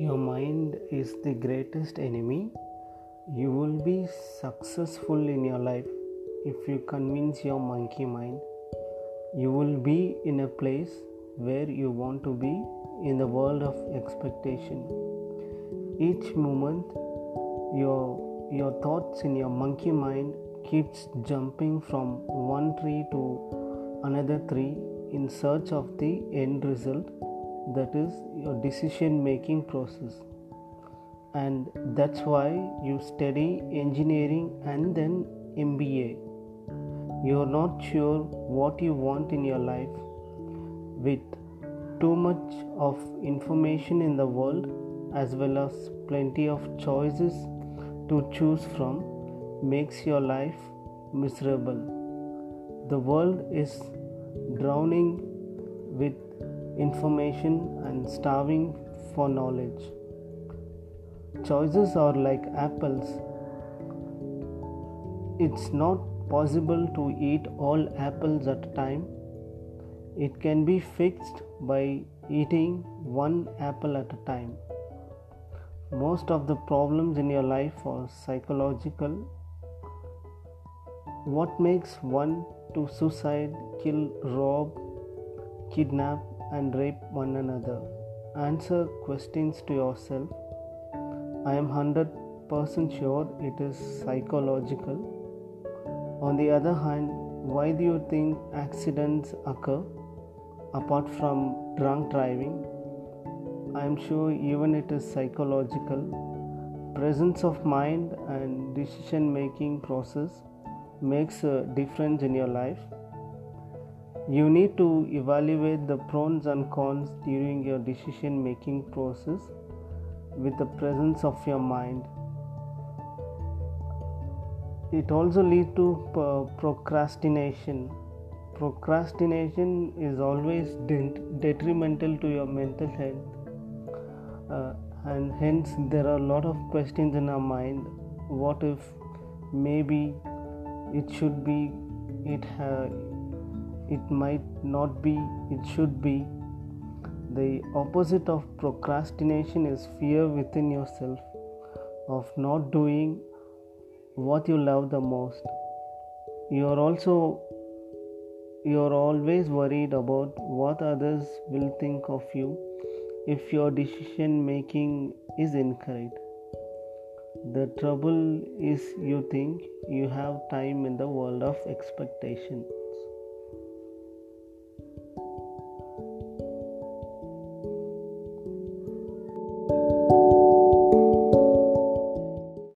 is the greatest enemy. You will be successful in your life if you convince your monkey mind. You will be in a place where you want to be in the world of expectation. Each moment, your your thoughts in your monkey mind keeps jumping from one tree to another tree in search of the end result that is your decision making process. And that's why you study engineering and then MBA you're not sure what you want in your life. With too much of information in the world as well as plenty of choices to choose from makes your life miserable. The world is drowning with information and starving for knowledge. Choices are like apples. It's not possible to eat all apples at a time. It can be fixed by eating one apple at a time. Most of the problems in your life are psychological. What makes one to suicide, kill, rob, kidnap, and rape one another. Answer questions to yourself. I am 100% sure it is psychological. On the other hand, why do you think accidents occur apart from drunk driving? I am sure even it is psychological. Presence of mind and decision making process makes a difference in your life you need to evaluate the pros and cons during your decision making process with the presence of your mind. It also leads to procrastination. Procrastination is always detrimental to your mental health, uh, and hence there are a lot of questions in our mind. What if maybe it should be it ha- it might not be, it should be. The opposite of procrastination is fear within yourself of not doing what you love the most. You are also you are always worried about what others will think of you if your decision making is incorrect. The trouble is you think you have time in the world of expectation.